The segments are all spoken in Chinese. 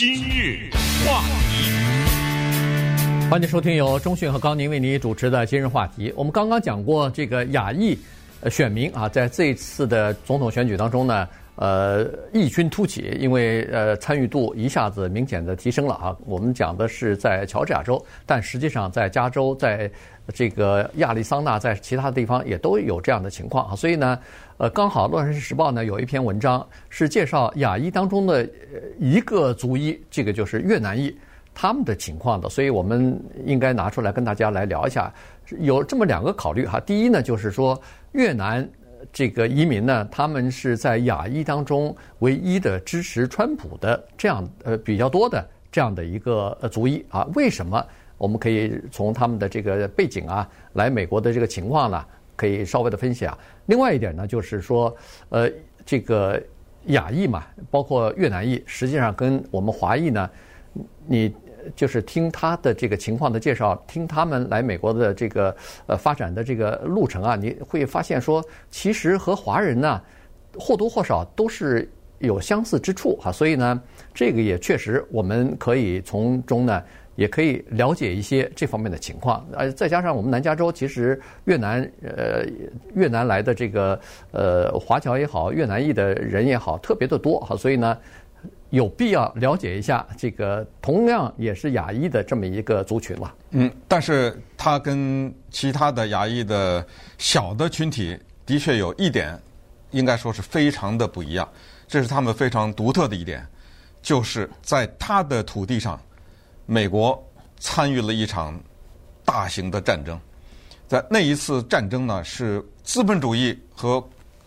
今日话题，欢迎收听由中讯和高宁为您主持的今日话题。我们刚刚讲过这个亚裔选民啊，在这一次的总统选举当中呢，呃，异军突起，因为呃参与度一下子明显的提升了啊。我们讲的是在乔治亚州，但实际上在加州，在这个亚利桑那，在其他地方也都有这样的情况啊。所以呢。呃，刚好《洛杉矶时报》呢有一篇文章是介绍亚裔当中的一个族裔，这个就是越南裔，他们的情况的，所以我们应该拿出来跟大家来聊一下。有这么两个考虑哈，第一呢就是说越南这个移民呢，他们是在亚裔当中唯一的支持川普的这样呃比较多的这样的一个族裔啊。为什么？我们可以从他们的这个背景啊，来美国的这个情况呢？可以稍微的分析啊。另外一点呢，就是说，呃，这个亚裔嘛，包括越南裔，实际上跟我们华裔呢，你就是听他的这个情况的介绍，听他们来美国的这个呃发展的这个路程啊，你会发现说，其实和华人呢或多或少都是有相似之处哈。所以呢，这个也确实我们可以从中呢。也可以了解一些这方面的情况，呃，再加上我们南加州其实越南呃越南来的这个呃华侨也好，越南裔的人也好，特别的多哈，所以呢有必要了解一下这个同样也是亚裔的这么一个族群了。嗯，但是它跟其他的亚裔的小的群体的确有一点，应该说是非常的不一样，这是他们非常独特的一点，就是在他的土地上。美国参与了一场大型的战争，在那一次战争呢，是资本主义和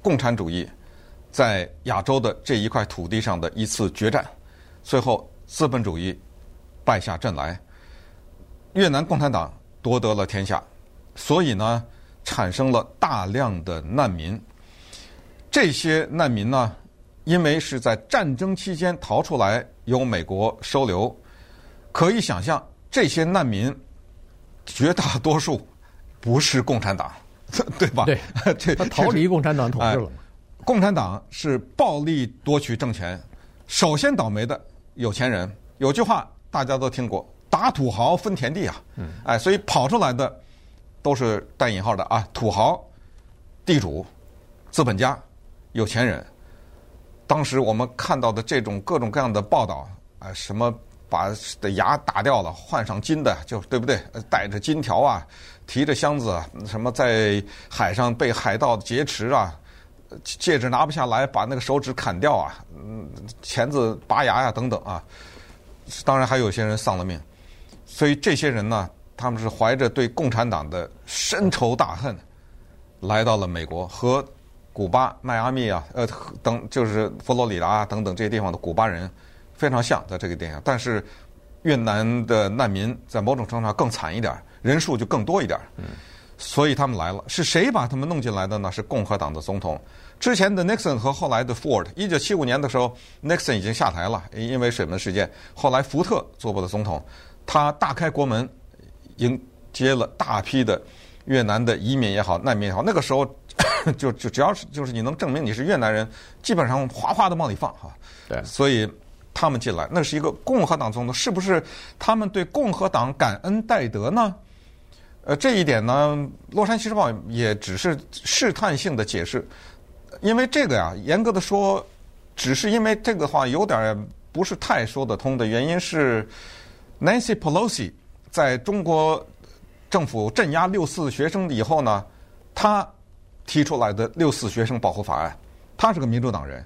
共产主义在亚洲的这一块土地上的一次决战。最后，资本主义败下阵来，越南共产党夺得了天下，所以呢，产生了大量的难民。这些难民呢，因为是在战争期间逃出来，由美国收留。可以想象，这些难民绝大多数不是共产党，对吧？对，他逃离共产党统治了。共产党是暴力夺取政权，首先倒霉的有钱人。有句话大家都听过：“打土豪分田地啊。”嗯，哎，所以跑出来的都是带引号的啊，土豪、地主、资本家、有钱人。当时我们看到的这种各种各样的报道，哎，什么？把的牙打掉了，换上金的，就对不对？带着金条啊，提着箱子，什么在海上被海盗劫持啊，戒指拿不下来，把那个手指砍掉啊，钳子拔牙呀，等等啊。当然还有些人丧了命，所以这些人呢，他们是怀着对共产党的深仇大恨，来到了美国和古巴、迈阿密啊，呃等，就是佛罗里达等等这些地方的古巴人。非常像在这个电影，但是越南的难民在某种程度上更惨一点，人数就更多一点。嗯，所以他们来了，是谁把他们弄进来的呢？是共和党的总统。之前的 Nixon 和后来的 Ford，一九七五年的时候，Nixon 已经下台了，因为水门事件。后来福特做过的总统，他大开国门，迎接了大批的越南的移民也好，难民也好。那个时候 就就只要是就是你能证明你是越南人，基本上哗哗的往里放哈。对，所以。他们进来，那是一个共和党总统，是不是他们对共和党感恩戴德呢？呃，这一点呢，《洛杉矶时报》也只是试探性的解释，因为这个呀，严格的说，只是因为这个话有点不是太说得通的原因是，Nancy Pelosi 在中国政府镇压六四学生以后呢，他提出来的六四学生保护法案，他是个民主党人，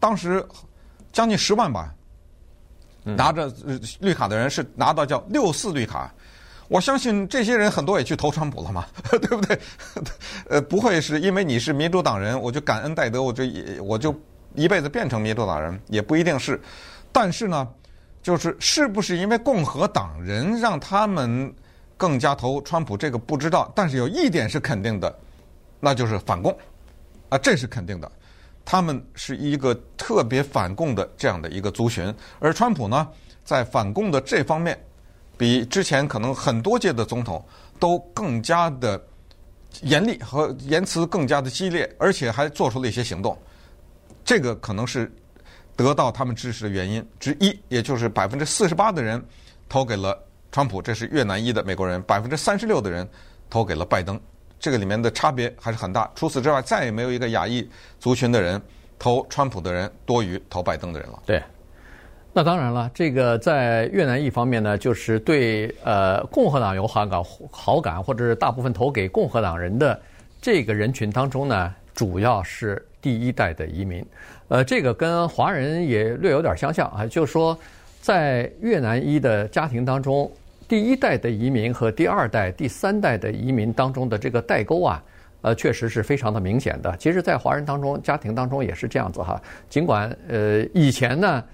当时将近十万吧。拿着绿卡的人是拿到叫六四绿卡，我相信这些人很多也去投川普了嘛，对不对？呃，不会是因为你是民主党人，我就感恩戴德，我就我就一辈子变成民主党人，也不一定是。但是呢，就是是不是因为共和党人让他们更加投川普，这个不知道。但是有一点是肯定的，那就是反共啊，这是肯定的。他们是一个特别反共的这样的一个族群，而川普呢，在反共的这方面，比之前可能很多届的总统都更加的严厉和言辞更加的激烈，而且还做出了一些行动。这个可能是得到他们支持的原因之一，也就是百分之四十八的人投给了川普，这是越南裔的美国人；百分之三十六的人投给了拜登。这个里面的差别还是很大。除此之外，再也没有一个亚裔族群的人投川普的人多于投拜登的人了。对，那当然了，这个在越南裔方面呢，就是对呃共和党有好感好感，或者是大部分投给共和党人的这个人群当中呢，主要是第一代的移民。呃，这个跟华人也略有点相像啊，就是说在越南裔的家庭当中。第一代的移民和第二代、第三代的移民当中的这个代沟啊，呃，确实是非常的明显的。其实，在华人当中、家庭当中也是这样子哈。尽管呃以前呢，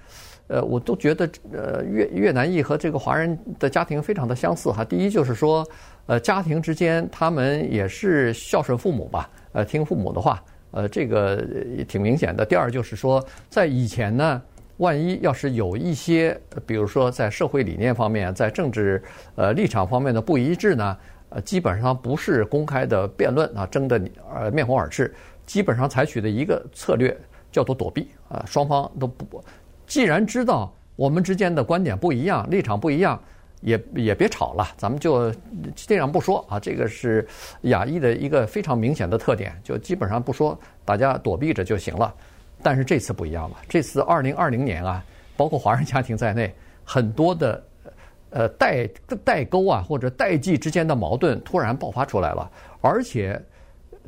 呃，我都觉得呃越越南裔和这个华人的家庭非常的相似哈。第一就是说，呃，家庭之间他们也是孝顺父母吧，呃，听父母的话，呃，这个挺明显的。第二就是说，在以前呢。万一要是有一些，比如说在社会理念方面，在政治呃立场方面的不一致呢，呃，基本上不是公开的辩论啊，争得呃面红耳赤，基本上采取的一个策略叫做躲避啊，双方都不，既然知道我们之间的观点不一样，立场不一样，也也别吵了，咱们就尽量不说啊，这个是亚裔的一个非常明显的特点，就基本上不说，大家躲避着就行了。但是这次不一样了，这次二零二零年啊，包括华人家庭在内，很多的呃代代沟啊或者代际之间的矛盾突然爆发出来了，而且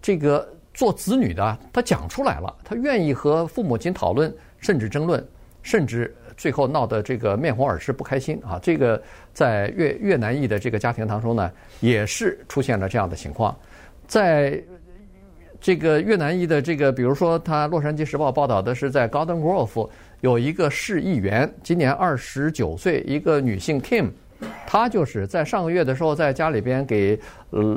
这个做子女的他讲出来了，他愿意和父母亲讨论，甚至争论，甚至最后闹得这个面红耳赤不开心啊。这个在越越南裔的这个家庭当中呢，也是出现了这样的情况，在。这个越南裔的这个，比如说，他《洛杉矶时报》报道的是，在 Golden Grove 有一个市议员，今年二十九岁，一个女性 Kim，她就是在上个月的时候，在家里边给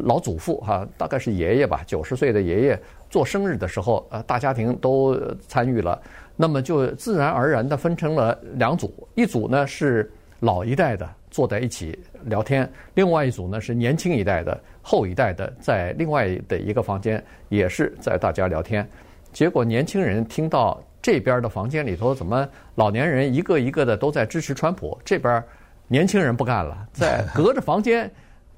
老祖父哈，大概是爷爷吧，九十岁的爷爷做生日的时候，呃，大家庭都参与了，那么就自然而然的分成了两组，一组呢是老一代的坐在一起聊天，另外一组呢是年轻一代的。后一代的在另外的一个房间也是在大家聊天，结果年轻人听到这边的房间里头怎么老年人一个一个的都在支持川普，这边年轻人不干了，在隔着房间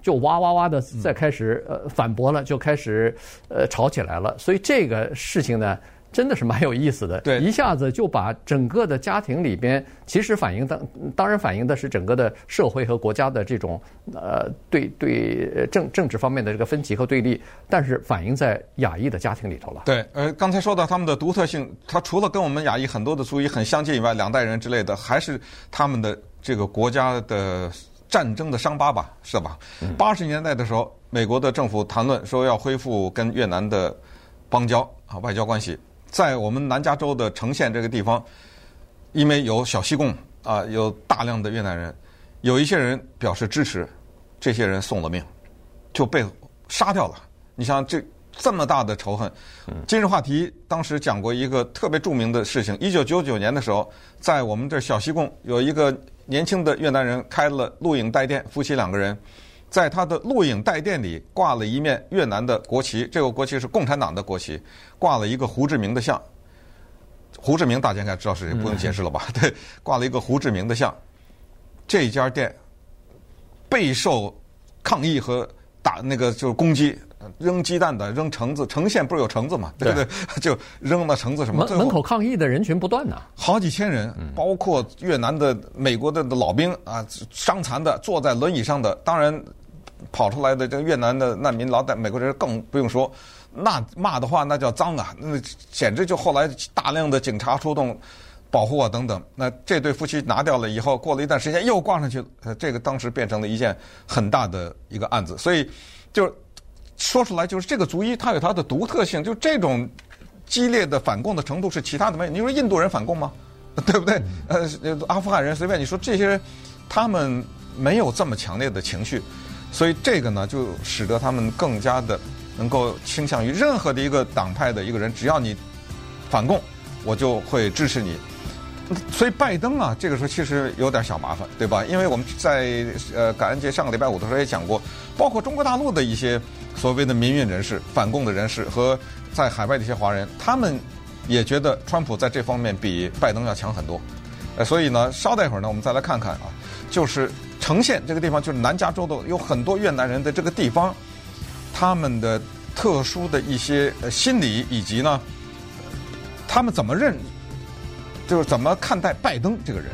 就哇哇哇的在开始呃反驳了，就开始呃吵起来了，所以这个事情呢。真的是蛮有意思的，对，一下子就把整个的家庭里边，其实反映当当然反映的是整个的社会和国家的这种呃对对政政治方面的这个分歧和对立，但是反映在亚裔的家庭里头了。对，呃，刚才说到他们的独特性，他除了跟我们亚裔很多的族裔很相近以外，两代人之类的，还是他们的这个国家的战争的伤疤吧，是吧？八十年代的时候，美国的政府谈论说要恢复跟越南的邦交啊外交关系。在我们南加州的橙县这个地方，因为有小西贡啊，有大量的越南人，有一些人表示支持，这些人送了命，就被杀掉了。你像这这么大的仇恨，今日话题当时讲过一个特别著名的事情：一九九九年的时候，在我们这小西贡有一个年轻的越南人开了录影带店，夫妻两个人。在他的录影带店里挂了一面越南的国旗，这个国旗是共产党的国旗，挂了一个胡志明的像。胡志明大家应该知道是谁，不用解释了吧？对，挂了一个胡志明的像。这家店备受抗议和打那个就是攻击，扔鸡蛋的，扔橙子，橙县不是有橙子嘛？对不对？就扔了橙子什么？门门口抗议的人群不断呐，好几千人，包括越南的、美国的老兵啊，伤残的，坐在轮椅上的，当然。跑出来的这个越南的难民，老在美国人更不用说，那骂的话那叫脏啊，那简直就后来大量的警察出动保护啊等等。那这对夫妻拿掉了以后，过了一段时间又挂上去了，这个当时变成了一件很大的一个案子。所以就说出来，就是这个族裔它有它的独特性，就这种激烈的反共的程度是其他的没有。你说印度人反共吗？对不对？呃，阿富汗人随便你说，这些人他们没有这么强烈的情绪。所以这个呢，就使得他们更加的能够倾向于任何的一个党派的一个人，只要你反共，我就会支持你。所以拜登啊，这个时候其实有点小麻烦，对吧？因为我们在呃感恩节上个礼拜五的时候也讲过，包括中国大陆的一些所谓的民运人士、反共的人士和在海外的一些华人，他们也觉得川普在这方面比拜登要强很多。呃，所以呢，稍待一会儿呢，我们再来看看啊，就是呈现这个地方，就是南加州的有很多越南人的这个地方，他们的特殊的一些心理，以及呢，他们怎么认，就是怎么看待拜登这个人。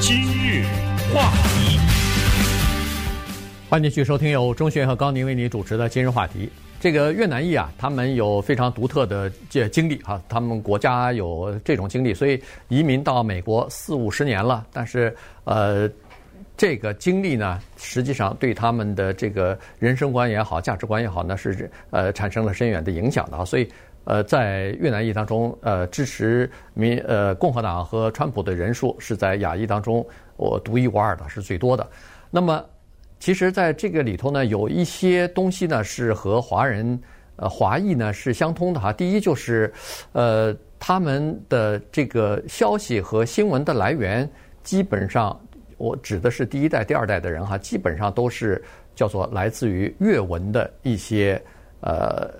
今日话题，欢迎继续收听由钟迅和高宁为你主持的今日话题。这个越南裔啊，他们有非常独特的这经历哈，他们国家有这种经历，所以移民到美国四五十年了。但是呃，这个经历呢，实际上对他们的这个人生观也好、价值观也好呢，是呃产生了深远的影响的。所以呃，在越南裔当中，呃，支持民呃共和党和川普的人数是在亚裔当中我独一无二的，是最多的。那么。其实，在这个里头呢，有一些东西呢是和华人、呃华裔呢是相通的哈。第一就是，呃，他们的这个消息和新闻的来源，基本上我指的是第一代、第二代的人哈，基本上都是叫做来自于越文的一些呃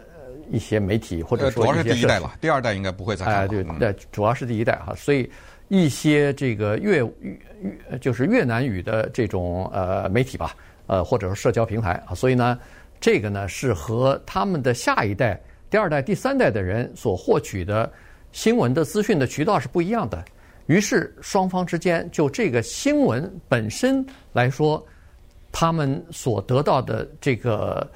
一些媒体或者说一些。主要是第一代了，第二代应该不会再。哎，对对，主要是第一代哈，所以。一些这个越越就是越南语的这种呃媒体吧，呃或者说社交平台啊，所以呢，这个呢是和他们的下一代、第二代、第三代的人所获取的新闻的资讯的渠道是不一样的。于是双方之间就这个新闻本身来说，他们所得到的这个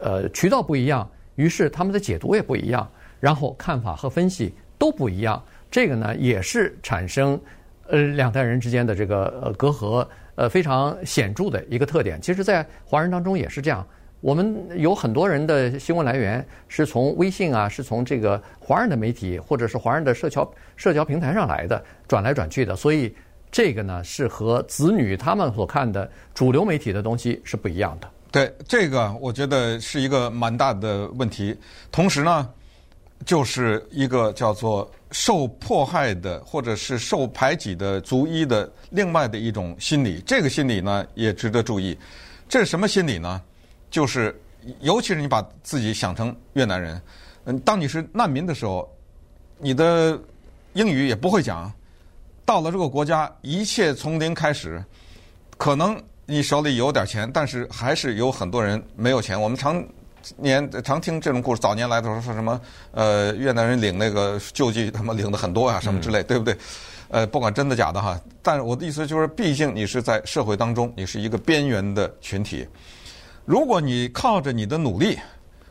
呃渠道不一样，于是他们的解读也不一样，然后看法和分析都不一样。这个呢，也是产生呃两代人之间的这个呃隔阂呃非常显著的一个特点。其实，在华人当中也是这样。我们有很多人的新闻来源是从微信啊，是从这个华人的媒体或者是华人的社交社交平台上来的，转来转去的。所以，这个呢是和子女他们所看的主流媒体的东西是不一样的。对，这个我觉得是一个蛮大的问题。同时呢，就是一个叫做。受迫害的或者是受排挤的族裔的另外的一种心理，这个心理呢也值得注意。这是什么心理呢？就是尤其是你把自己想成越南人，嗯，当你是难民的时候，你的英语也不会讲，到了这个国家，一切从零开始，可能你手里有点钱，但是还是有很多人没有钱。我们常。年常听这种故事，早年来的时候说什么？呃，越南人领那个救济，他妈领的很多呀，什么之类，对不对？呃，不管真的假的哈。但是我的意思就是，毕竟你是在社会当中，你是一个边缘的群体。如果你靠着你的努力，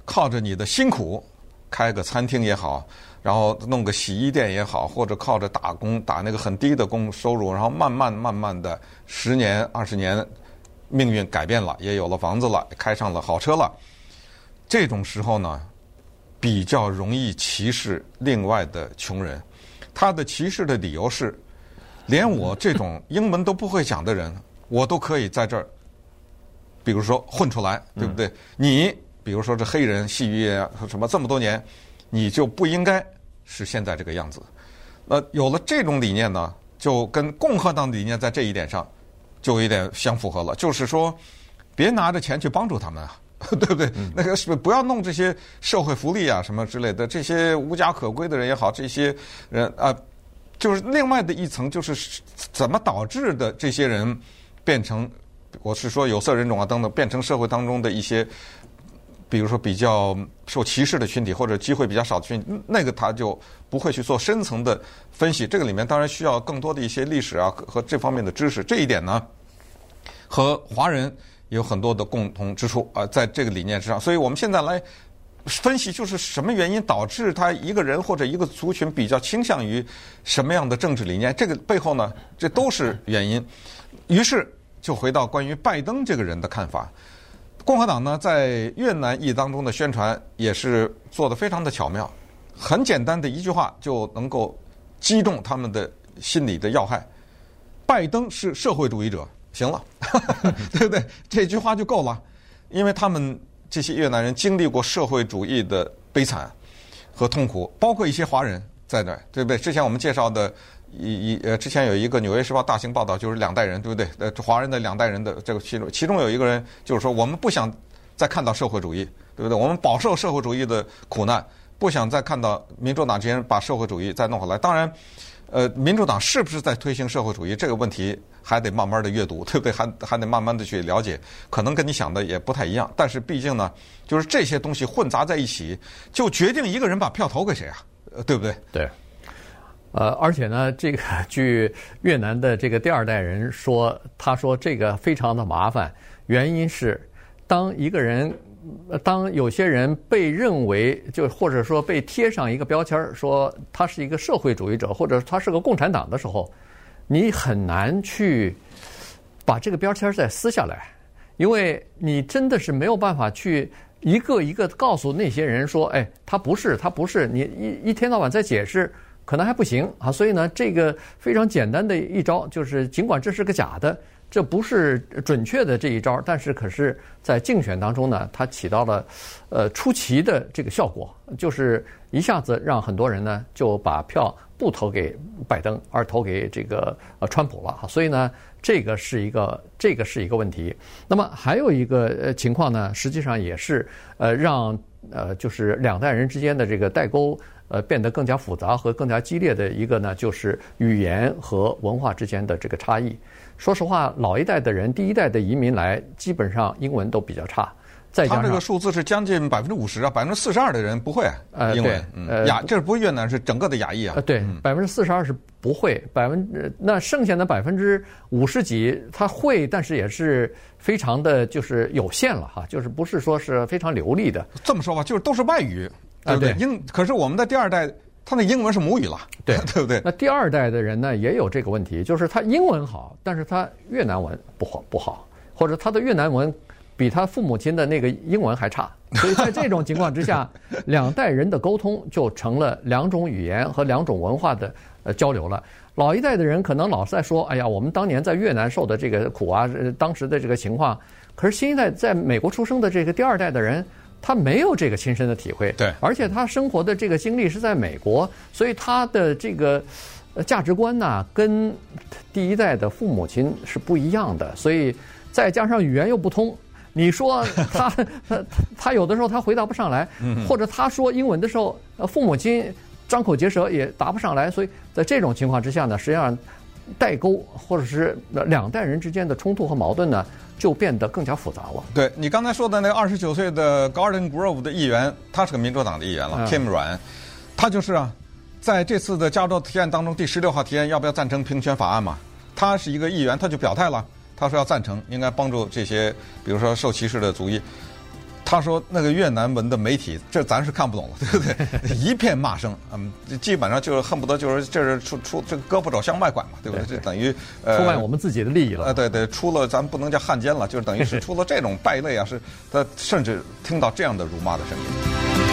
靠着你的辛苦，开个餐厅也好，然后弄个洗衣店也好，或者靠着打工打那个很低的工收入，然后慢慢慢慢的十年二十年，命运改变了，也有了房子了，开上了好车了。这种时候呢，比较容易歧视另外的穷人。他的歧视的理由是，连我这种英文都不会讲的人，我都可以在这儿，比如说混出来，对不对？你比如说这黑人戏剧业什么这么多年，你就不应该是现在这个样子。那，有了这种理念呢，就跟共和党理念在这一点上就有点相符合了，就是说，别拿着钱去帮助他们啊。对不对？那个是不要弄这些社会福利啊什么之类的，这些无家可归的人也好，这些人啊，就是另外的一层，就是怎么导致的这些人变成，我是说有色人种啊等等，变成社会当中的一些，比如说比较受歧视的群体或者机会比较少的群体，那个他就不会去做深层的分析。这个里面当然需要更多的一些历史啊和这方面的知识。这一点呢，和华人。有很多的共同之处啊，在这个理念之上，所以我们现在来分析，就是什么原因导致他一个人或者一个族群比较倾向于什么样的政治理念？这个背后呢，这都是原因。于是就回到关于拜登这个人的看法。共和党呢，在越南裔当中的宣传也是做得非常的巧妙，很简单的一句话就能够击中他们的心理的要害：拜登是社会主义者。行了，对不对？这句话就够了，因为他们这些越南人经历过社会主义的悲惨和痛苦，包括一些华人在那，对不对？之前我们介绍的一一呃，之前有一个《纽约时报》大型报道，就是两代人，对不对？呃，华人的两代人的这个其中，其中有一个人就是说，我们不想再看到社会主义，对不对？我们饱受社会主义的苦难，不想再看到民主党这些人把社会主义再弄回来。当然，呃，民主党是不是在推行社会主义这个问题，还得慢慢的阅读，对不对？还还得慢慢的去了解，可能跟你想的也不太一样。但是毕竟呢，就是这些东西混杂在一起，就决定一个人把票投给谁啊，对不对？对。呃，而且呢，这个据越南的这个第二代人说，他说这个非常的麻烦，原因是当一个人，当有些人被认为就或者说被贴上一个标签，说他是一个社会主义者，或者他是个共产党的时候，你很难去把这个标签再撕下来，因为你真的是没有办法去一个一个告诉那些人说，哎，他不是，他不是，你一一天到晚在解释。可能还不行啊，所以呢，这个非常简单的一招就是，尽管这是个假的，这不是准确的这一招，但是可是在竞选当中呢，它起到了呃出奇的这个效果，就是一下子让很多人呢就把票不投给拜登，而投给这个呃川普了。所以呢，这个是一个这个是一个问题。那么还有一个呃情况呢，实际上也是呃让呃就是两代人之间的这个代沟。呃，变得更加复杂和更加激烈的一个呢，就是语言和文化之间的这个差异。说实话，老一代的人，第一代的移民来，基本上英文都比较差。再加上他这个数字是将近百分之五十啊，百分之四十二的人不会英文。呃，亚这不是越南，是整个的亚裔啊。呃，对，百分之四十二是不会，百分之那剩下的百分之五十几他会，但是也是非常的就是有限了哈，就是不是说是非常流利的。这么说吧，就是都是外语。对不对？英可是我们的第二代，他那英文是母语了，对 对不对？那第二代的人呢，也有这个问题，就是他英文好，但是他越南文不好不好，或者他的越南文比他父母亲的那个英文还差。所以在这种情况之下，两代人的沟通就成了两种语言和两种文化的呃交流了。老一代的人可能老是在说：“哎呀，我们当年在越南受的这个苦啊，当时的这个情况。”可是新一代在美国出生的这个第二代的人。他没有这个亲身的体会，对，而且他生活的这个经历是在美国，所以他的这个价值观呢，跟第一代的父母亲是不一样的，所以再加上语言又不通，你说他 他他他有的时候他回答不上来，或者他说英文的时候，父母亲张口结舌也答不上来，所以在这种情况之下呢，实际上代沟或者是两代人之间的冲突和矛盾呢。就变得更加复杂了。对，你刚才说的那个二十九岁的 Garden Grove 的议员，他是个民主党的议员了，Kim Ruan，他就是啊，在这次的加州提案当中第十六号提案要不要赞成平权法案嘛？他是一个议员，他就表态了，他说要赞成，应该帮助这些比如说受歧视的族裔。他说：“那个越南文的媒体，这咱是看不懂了，对不对？一片骂声，嗯，基本上就是恨不得就是这是出出这个胳膊肘向外拐嘛，对不对？这等于呃出卖我们自己的利益了。呃，对对，出了咱不能叫汉奸了，就是等于是出了这种败类啊，是他甚至听到这样的辱骂的声音。”